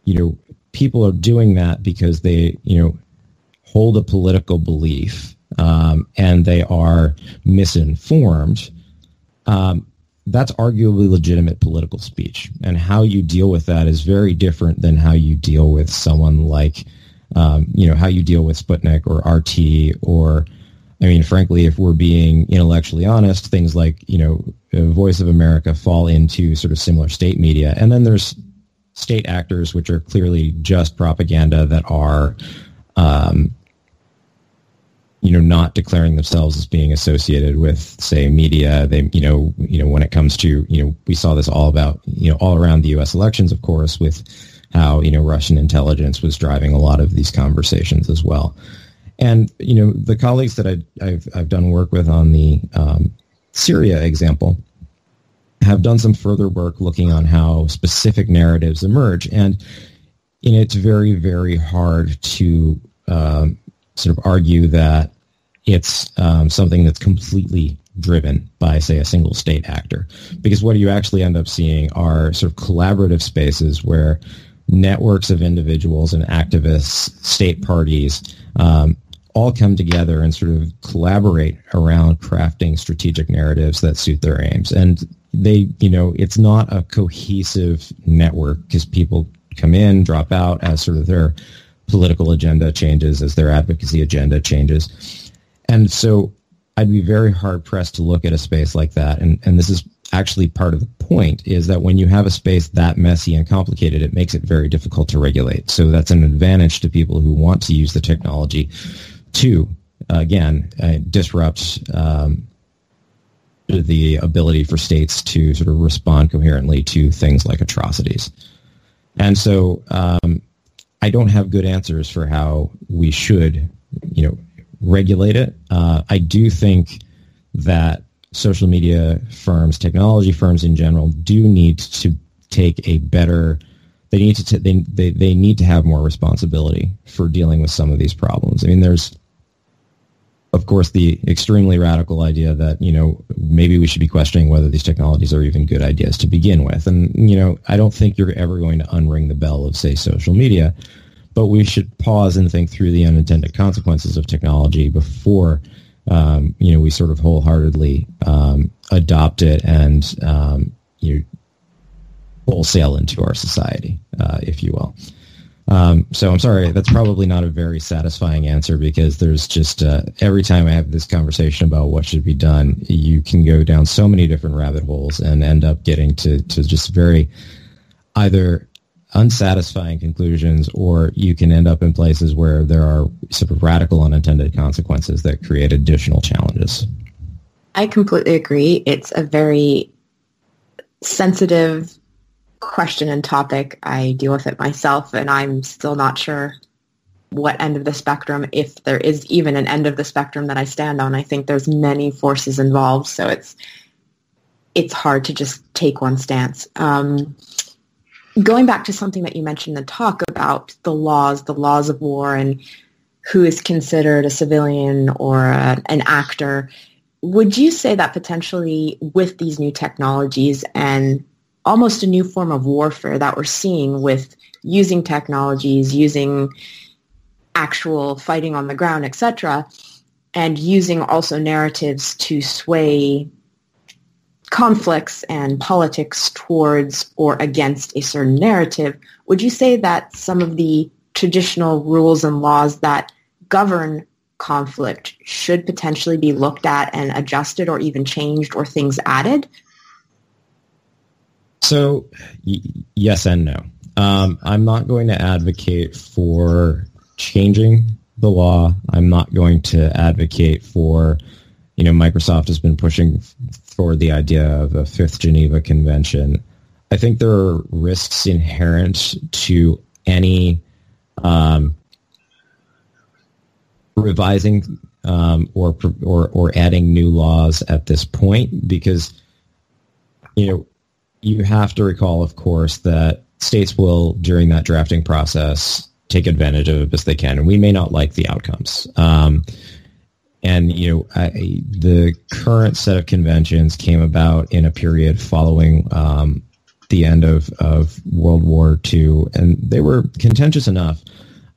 you know people are doing that because they you know hold a political belief um, and they are misinformed, um, that's arguably legitimate political speech. And how you deal with that is very different than how you deal with someone like um, you know, how you deal with Sputnik or RT or, I mean, frankly, if we're being intellectually honest, things like, you know, Voice of America fall into sort of similar state media. And then there's state actors, which are clearly just propaganda that are, um, you know, not declaring themselves as being associated with, say, media. They, you know, you know, when it comes to, you know, we saw this all about, you know, all around the U.S. elections, of course, with how you know Russian intelligence was driving a lot of these conversations as well. And you know the colleagues that I, have I've done work with on the um, Syria example have done some further work looking on how specific narratives emerge, and you know, it's very very hard to um, sort of argue that it's um, something that's completely driven by, say, a single state actor. Because what you actually end up seeing are sort of collaborative spaces where networks of individuals and activists, state parties, um, all come together and sort of collaborate around crafting strategic narratives that suit their aims. And they, you know, it's not a cohesive network because people come in, drop out as sort of their political agenda changes, as their advocacy agenda changes. And so I'd be very hard pressed to look at a space like that. And, and this is actually part of the point is that when you have a space that messy and complicated, it makes it very difficult to regulate. So that's an advantage to people who want to use the technology to, again, uh, disrupt um, the ability for states to sort of respond coherently to things like atrocities. And so um, I don't have good answers for how we should, you know, regulate it. Uh, I do think that social media firms, technology firms in general, do need to take a better. They need to t- they, they they need to have more responsibility for dealing with some of these problems. I mean, there's of course the extremely radical idea that you know maybe we should be questioning whether these technologies are even good ideas to begin with, and you know I don't think you're ever going to unring the bell of say social media, but we should pause and think through the unintended consequences of technology before um, you know, we sort of wholeheartedly um, adopt it and um, you wholesale into our society, uh, if you will. Um, so I'm sorry, that's probably not a very satisfying answer because there's just uh, every time I have this conversation about what should be done, you can go down so many different rabbit holes and end up getting to, to just very either unsatisfying conclusions, or you can end up in places where there are sort of radical unintended consequences that create additional challenges. I completely agree. It's a very sensitive question and topic. I deal with it myself, and I'm still not sure what end of the spectrum, if there is even an end of the spectrum that I stand on. I think there's many forces involved, so it's it's hard to just take one stance. Um, going back to something that you mentioned in the talk about the laws, the laws of war, and who is considered a civilian or a, an actor, would you say that potentially with these new technologies and almost a new form of warfare that we're seeing with using technologies, using actual fighting on the ground, etc., and using also narratives to sway conflicts and politics towards or against a certain narrative, would you say that some of the traditional rules and laws that govern conflict should potentially be looked at and adjusted or even changed or things added? So, y- yes and no. Um, I'm not going to advocate for changing the law. I'm not going to advocate for, you know, Microsoft has been pushing for the idea of a fifth Geneva Convention. I think there are risks inherent to any um, revising um, or, or or adding new laws at this point because you know you have to recall, of course, that states will during that drafting process take advantage of it best they can, and we may not like the outcomes. Um, and you know I, the current set of conventions came about in a period following um, the end of, of World War II, and they were contentious enough,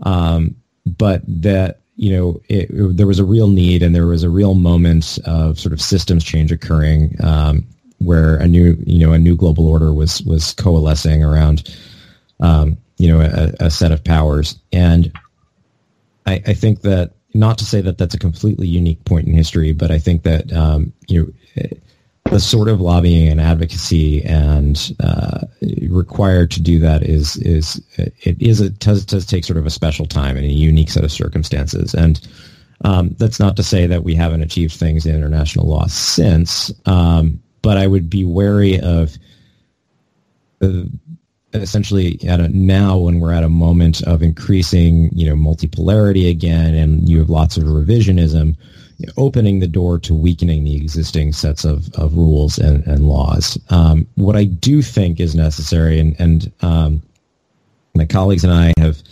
um, but that you know it, it, there was a real need and there was a real moment of sort of systems change occurring um, where a new you know a new global order was was coalescing around um, you know a, a, set of powers, and I, I think that not to say that that's a completely unique point in history, but I think that um, you know, the sort of lobbying and advocacy and uh, required to do that is is it is a does, does take sort of a special time and a unique set of circumstances, and um, that's not to say that we haven't achieved things in international law since, um, but I would be wary of. Uh, essentially at a now when we're at a moment of increasing you know multipolarity again and you have lots of revisionism opening the door to weakening the existing sets of, of rules and, and laws. Um, what i do think is necessary and, and um, my colleagues and i have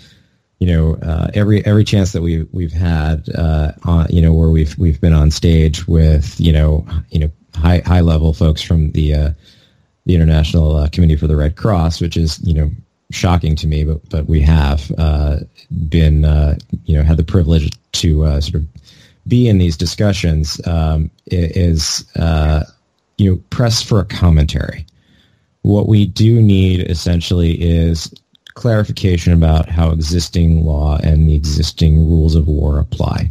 you know uh, every every chance that we we've had uh, on, you know where we've we've been on stage with you know you know high high level folks from the uh, the International uh, Committee for the Red Cross, which is you know shocking to me, but but we have uh, been uh, you know had the privilege to uh, sort of be in these discussions. Um, is uh, you know press for a commentary. What we do need essentially is clarification about how existing law and the existing rules of war apply.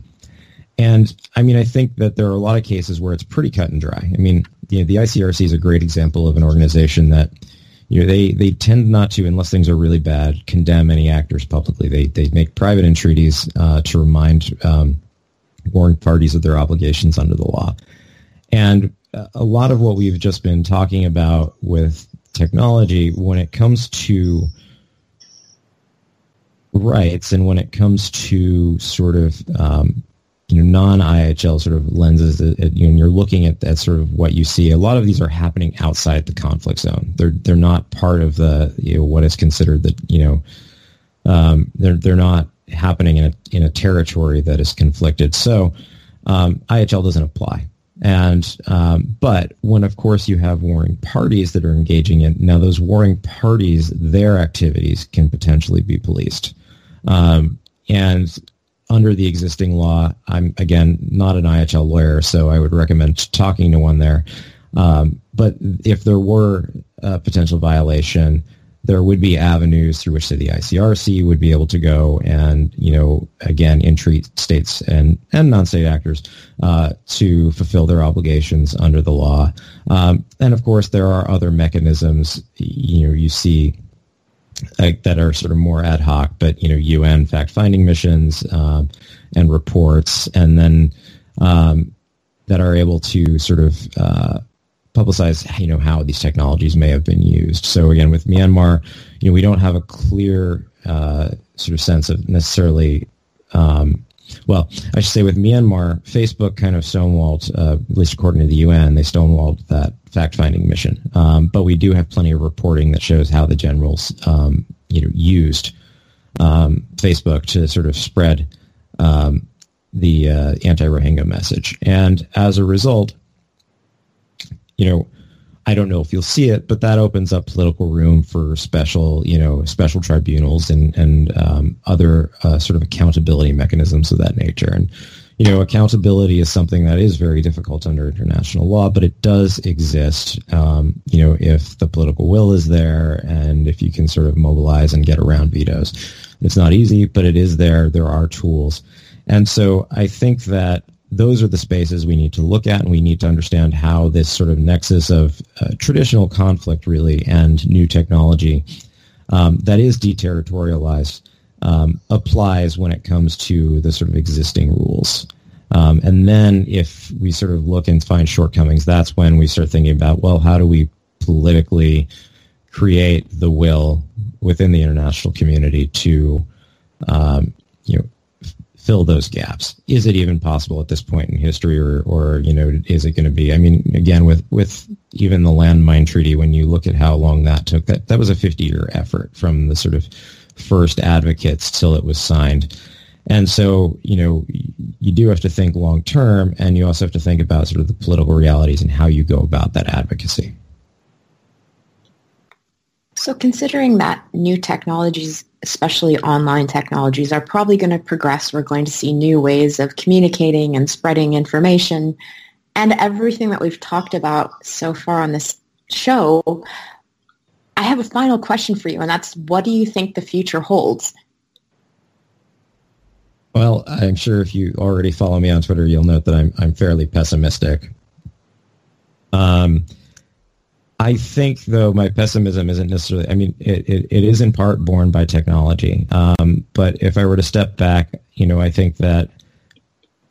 And I mean, I think that there are a lot of cases where it's pretty cut and dry. I mean, you know, the ICRC is a great example of an organization that, you know, they, they tend not to, unless things are really bad, condemn any actors publicly. They, they make private entreaties uh, to remind um, warring parties of their obligations under the law. And a lot of what we've just been talking about with technology, when it comes to rights and when it comes to sort of um, you know non-IHL sort of lenses, at, you know, you're looking at that sort of what you see. A lot of these are happening outside the conflict zone. They're they're not part of the you know what is considered the you know um, they're they're not happening in a in a territory that is conflicted. So um, IHL doesn't apply. And um, but when of course you have warring parties that are engaging in now those warring parties their activities can potentially be policed. Um, and under the existing law, I'm again not an IHL lawyer, so I would recommend talking to one there. Um, but if there were a potential violation, there would be avenues through which say the ICRC would be able to go and you know again entreat states and and non-state actors uh, to fulfill their obligations under the law. Um, and of course, there are other mechanisms. You know, you see uh, that are sort of more ad hoc, but you know, UN fact-finding missions um, and reports, and then um, that are able to sort of uh, publicize, you know, how these technologies may have been used. So again, with Myanmar, you know, we don't have a clear uh, sort of sense of necessarily. Um, well, I should say with Myanmar, Facebook kind of stonewalled, uh, at least according to the UN, they stonewalled that fact-finding mission. Um, but we do have plenty of reporting that shows how the generals, um, you know, used um, Facebook to sort of spread um, the uh, anti-Rohingya message. And as a result, you know, I don't know if you'll see it, but that opens up political room for special, you know, special tribunals and and um, other uh, sort of accountability mechanisms of that nature. And you know, accountability is something that is very difficult under international law, but it does exist. Um, you know, if the political will is there, and if you can sort of mobilize and get around vetoes, it's not easy, but it is there. There are tools, and so I think that those are the spaces we need to look at, and we need to understand how this sort of nexus of uh, traditional conflict, really, and new technology um, that is deterritorialized um, applies when it comes to the sort of existing rules. Um, and then if we sort of look and find shortcomings, that's when we start thinking about, well, how do we politically create the will within the international community to, um, you know, fill those gaps? Is it even possible at this point in history, or, or you know, is it going to be? I mean, again, with with even the landmine treaty, when you look at how long that took, that that was a 50 year effort from the sort of first advocates till it was signed. And so, you know, you do have to think long term, and you also have to think about sort of the political realities and how you go about that advocacy. So, considering that new technologies, especially online technologies, are probably going to progress, we're going to see new ways of communicating and spreading information. And everything that we've talked about so far on this show I have a final question for you, and that's what do you think the future holds? Well, I'm sure if you already follow me on Twitter, you'll note that I'm I'm fairly pessimistic. Um, I think, though, my pessimism isn't necessarily. I mean, it, it, it is in part born by technology. Um, but if I were to step back, you know, I think that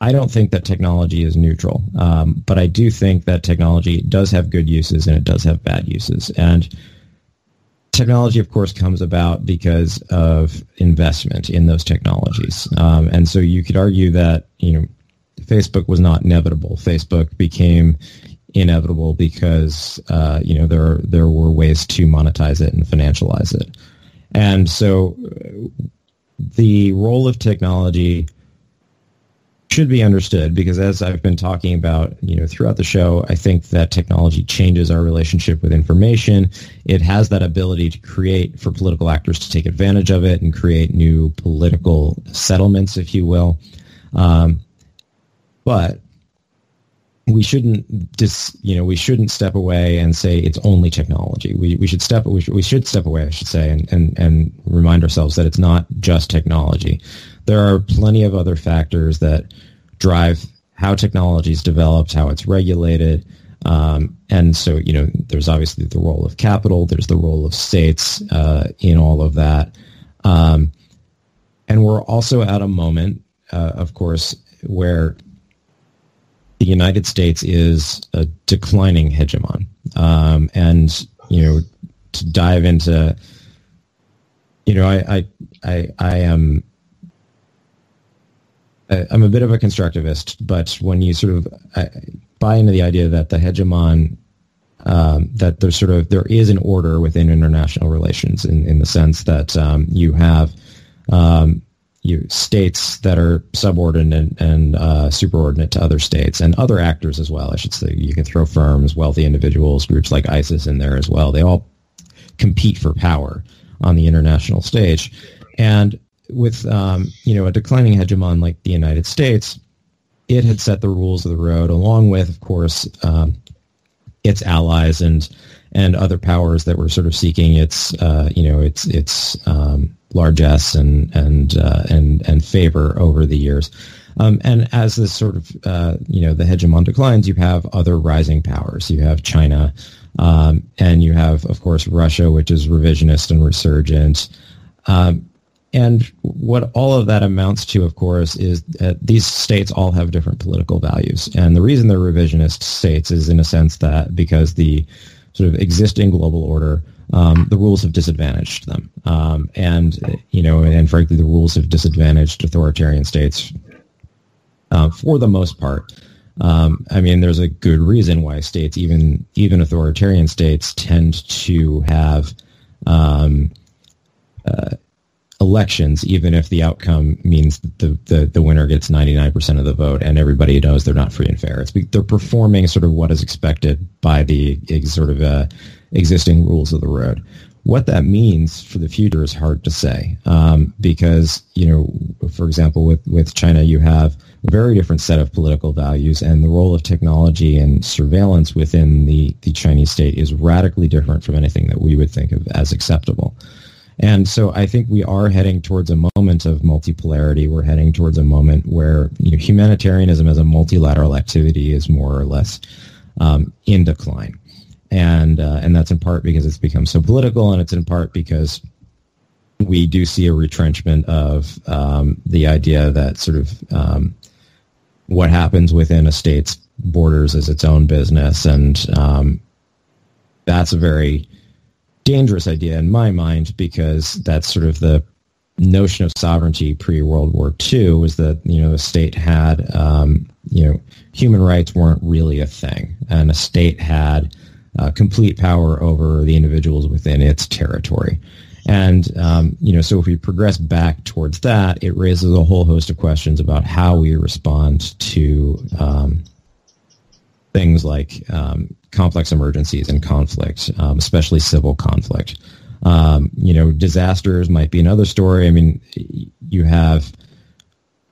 I don't think that technology is neutral. Um, but I do think that technology does have good uses and it does have bad uses. And technology, of course, comes about because of investment in those technologies. Um, and so you could argue that, you know, Facebook was not inevitable. Facebook became inevitable because, uh, you know, there, there were ways to monetize it and financialize it. And so the role of technology should be understood because as I've been talking about, you know, throughout the show, I think that technology changes our relationship with information. It has that ability to create for political actors to take advantage of it and create new political settlements, if you will. Um, but we shouldn't dis, you know we shouldn't step away and say it's only technology. We we should step we should, we should step away, I should say, and, and and remind ourselves that it's not just technology. There are plenty of other factors that drive how technology is developed, how it's regulated, um, and so you know there's obviously the role of capital, there's the role of states uh, in all of that, um, and we're also at a moment, uh, of course, where the United States is a declining hegemon. Um, and, you know, to dive into, you know, I, I, I, I am, I, I'm a bit of a constructivist, but when you sort of I, buy into the idea that the hegemon, um, that there's sort of, there is an order within international relations in, in the sense that um, you have um, you states that are subordinate and uh, superordinate to other states and other actors as well. I should say you can throw firms, wealthy individuals, groups like ISIS in there as well. They all compete for power on the international stage, and with um, you know a declining hegemon like the United States, it had set the rules of the road, along with, of course, um, its allies and and other powers that were sort of seeking its uh, you know its its um, largesse and and uh, and and favor over the years. Um, and as this sort of uh, you know the hegemon declines, you have other rising powers. You have China, um, and you have of course Russia, which is revisionist and resurgent. Um, and what all of that amounts to, of course, is that these states all have different political values. And the reason they're revisionist states is in a sense that because the sort of existing global order um, the rules have disadvantaged them. Um, and, you know, and frankly, the rules have disadvantaged authoritarian states uh, for the most part. Um, I mean, there's a good reason why states, even even authoritarian states, tend to have um, uh, elections, even if the outcome means the, the, the winner gets 99% of the vote and everybody knows they're not free and fair. It's they're performing sort of what is expected by the sort of uh, existing rules of the road. What that means for the future is hard to say um, because, you know, for example, with, with China, you have a very different set of political values and the role of technology and surveillance within the, the Chinese state is radically different from anything that we would think of as acceptable. And so I think we are heading towards a moment of multipolarity. We're heading towards a moment where you know, humanitarianism as a multilateral activity is more or less um, in decline and uh, and that's in part because it's become so political, and it's in part because we do see a retrenchment of um, the idea that sort of um, what happens within a state's borders is its own business, and um, that's a very dangerous idea in my mind because that's sort of the notion of sovereignty pre World War II was that you know the state had um, you know human rights weren't really a thing, and a state had uh, complete power over the individuals within its territory. And, um, you know, so if we progress back towards that, it raises a whole host of questions about how we respond to um, things like um, complex emergencies and conflict, um, especially civil conflict. Um, you know, disasters might be another story. I mean, you have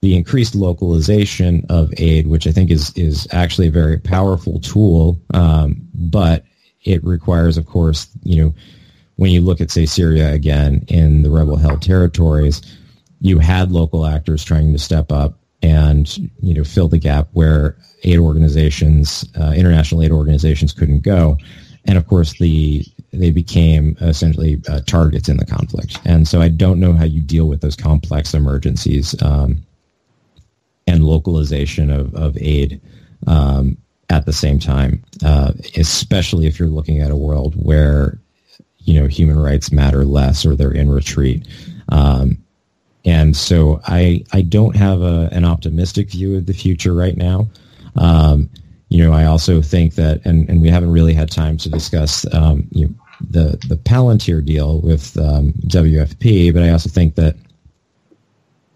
the increased localization of aid, which I think is is actually a very powerful tool, um, but it requires, of course, you know, when you look at, say, Syria again in the rebel-held territories, you had local actors trying to step up and you know fill the gap where aid organizations, uh, international aid organizations, couldn't go, and of course the they became essentially uh, targets in the conflict. And so I don't know how you deal with those complex emergencies um, and localization of, of aid um, at the same time, uh, especially if you're looking at a world where you know human rights matter less or they're in retreat. Um, and so I I don't have a, an optimistic view of the future right now. Um, you know, I also think that, and, and we haven't really had time to discuss um, you know, the the Palantir deal with um, WFP, but I also think that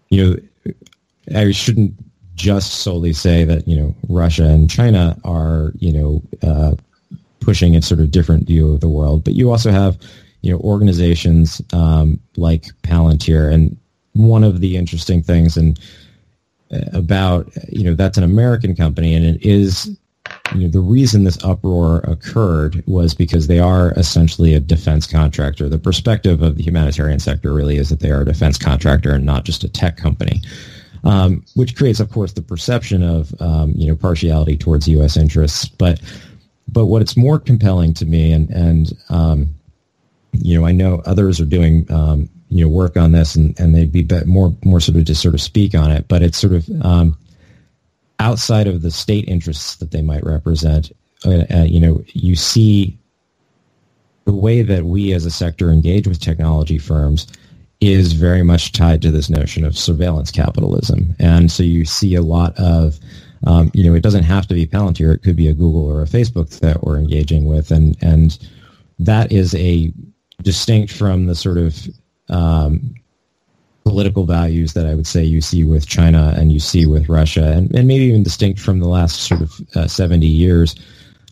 you know I shouldn't just solely say that you know Russia and China are you know uh, pushing a sort of different view of the world, but you also have you know organizations um, like Palantir, and one of the interesting things and uh, about you know that's an American company, and it is you know, the reason this uproar occurred was because they are essentially a defense contractor. The perspective of the humanitarian sector really is that they are a defense contractor and not just a tech company. Um, which creates, of course, the perception of um, you know partiality towards U.S. interests. But but what it's more compelling to me, and and um, you know, I know others are doing um, you know work on this, and, and they'd be more more sort of to sort of speak on it. But it's sort of um, outside of the state interests that they might represent, uh, uh, you know, you see the way that we as a sector engage with technology firms is very much tied to this notion of surveillance capitalism. And so you see a lot of, um, you know, it doesn't have to be Palantir. It could be a Google or a Facebook that we're engaging with. And, and that is a distinct from the sort of um, political values that I would say you see with China and you see with Russia, and, and maybe even distinct from the last sort of uh, 70 years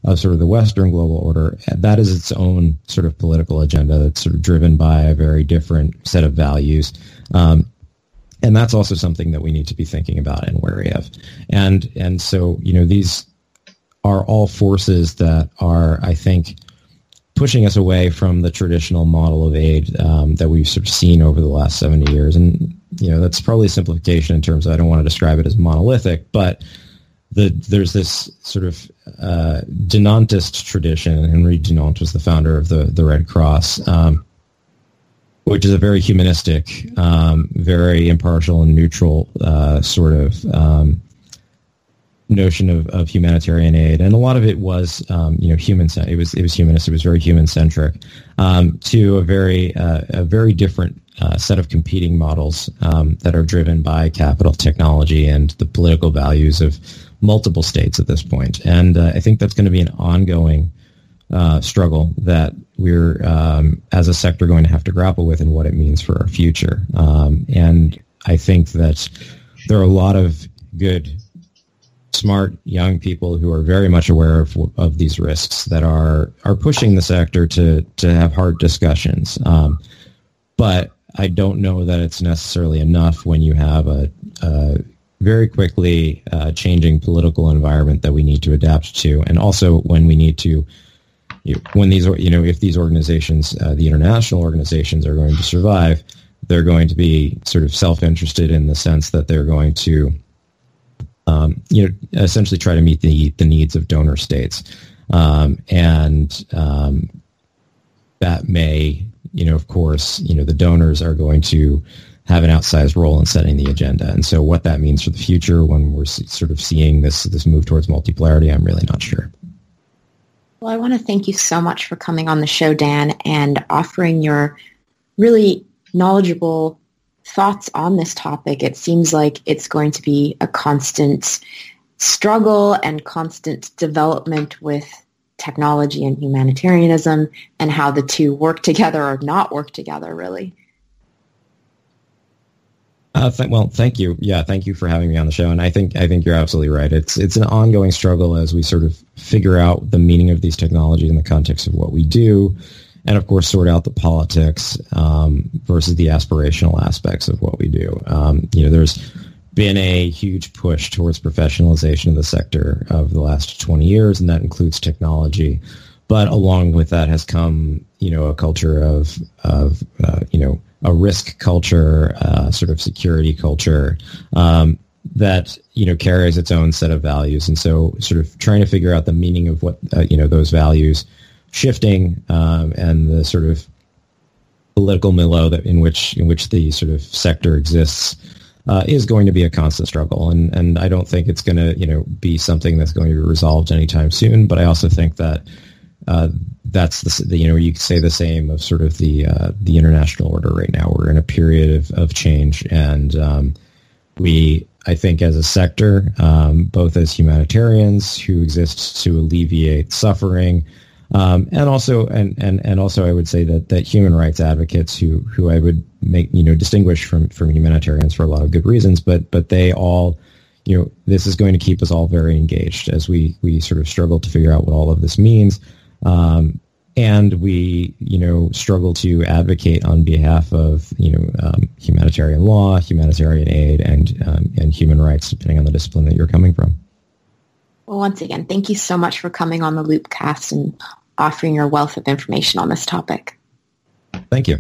of sort of the Western global order. That is its own sort of political agenda that's sort of driven by a very different set of values. Um, and that's also something that we need to be thinking about and wary of. And and so you know these are all forces that are, I think, pushing us away from the traditional model of aid um, that we've sort of seen over the last 70 years. And, you know, that's probably a simplification in terms of, I don't want to describe it as monolithic, but the, there's this sort of uh, Dunantist tradition. Henri Dunant was the founder of the, the Red Cross, um, which is a very humanistic, um, very impartial and neutral uh, sort of um, notion of, of humanitarian aid, and a lot of it was, um, you know, human. It was it was humanist. It was very human centric. Um, to a very uh, a very different uh, set of competing models um, that are driven by capital, technology, and the political values of multiple states at this point. And uh, I think that's going to be an ongoing uh, struggle that we're um, as a sector going to have to grapple with and what it means for our future. Um, and I think that there are a lot of good smart young people who are very much aware of, of these risks that are are pushing the sector to to have hard discussions. Um, but I don't know that it's necessarily enough when you have a, a very quickly uh, changing political environment that we need to adapt to, and also when we need to. You, when these, you know, if these organizations, uh, the international organizations, are going to survive, they're going to be sort of self-interested in the sense that they're going to um, you know, essentially try to meet the, the needs of donor states. Um, and um, that may, you know, of course, you know, the donors are going to have an outsized role in setting the agenda. And so what that means for the future when we're sort of seeing this, this move towards multipolarity, I'm really not sure. Well, I want to thank you so much for coming on the show, Dan, and offering your really knowledgeable thoughts on this topic. It seems like it's going to be a constant struggle and constant development with technology and humanitarianism and how the two work together or not work together, really. Uh, th- well, thank you. Yeah, thank you for having me on the show. And I think I think you're absolutely right. It's it's an ongoing struggle as we sort of figure out the meaning of these technologies in the context of what we do, and of course sort out the politics um, versus the aspirational aspects of what we do. Um, you know, there's been a huge push towards professionalization of the sector of the last 20 years, and that includes technology. But along with that has come, you know, a culture of, of uh, you know, a risk culture, uh, sort of security culture um, that you know carries its own set of values, and so sort of trying to figure out the meaning of what uh, you know those values shifting um, and the sort of political milieu that in which in which the sort of sector exists uh, is going to be a constant struggle, and and I don't think it's going to you know be something that's going to be resolved anytime soon. But I also think that uh, that's the, you know you could say the same of sort of the uh, the international order right now. We're in a period of, of change, and um, we I think as a sector, um, both as humanitarians who exist to alleviate suffering um, and also, and, and, and also, I would say that, that human rights advocates who, who I would make, you know, distinguish from, from humanitarians for a lot of good reasons, but, but they all, you know, this is going to keep us all very engaged as we, we sort of struggle to figure out what all of this means. Um, and we, you know, struggle to advocate on behalf of, you know, um, humanitarian law, humanitarian aid, and, um, and human rights, depending on the discipline that you're coming from. Well, once again, thank you so much for coming on the Loopcast and offering your wealth of information on this topic. Thank you.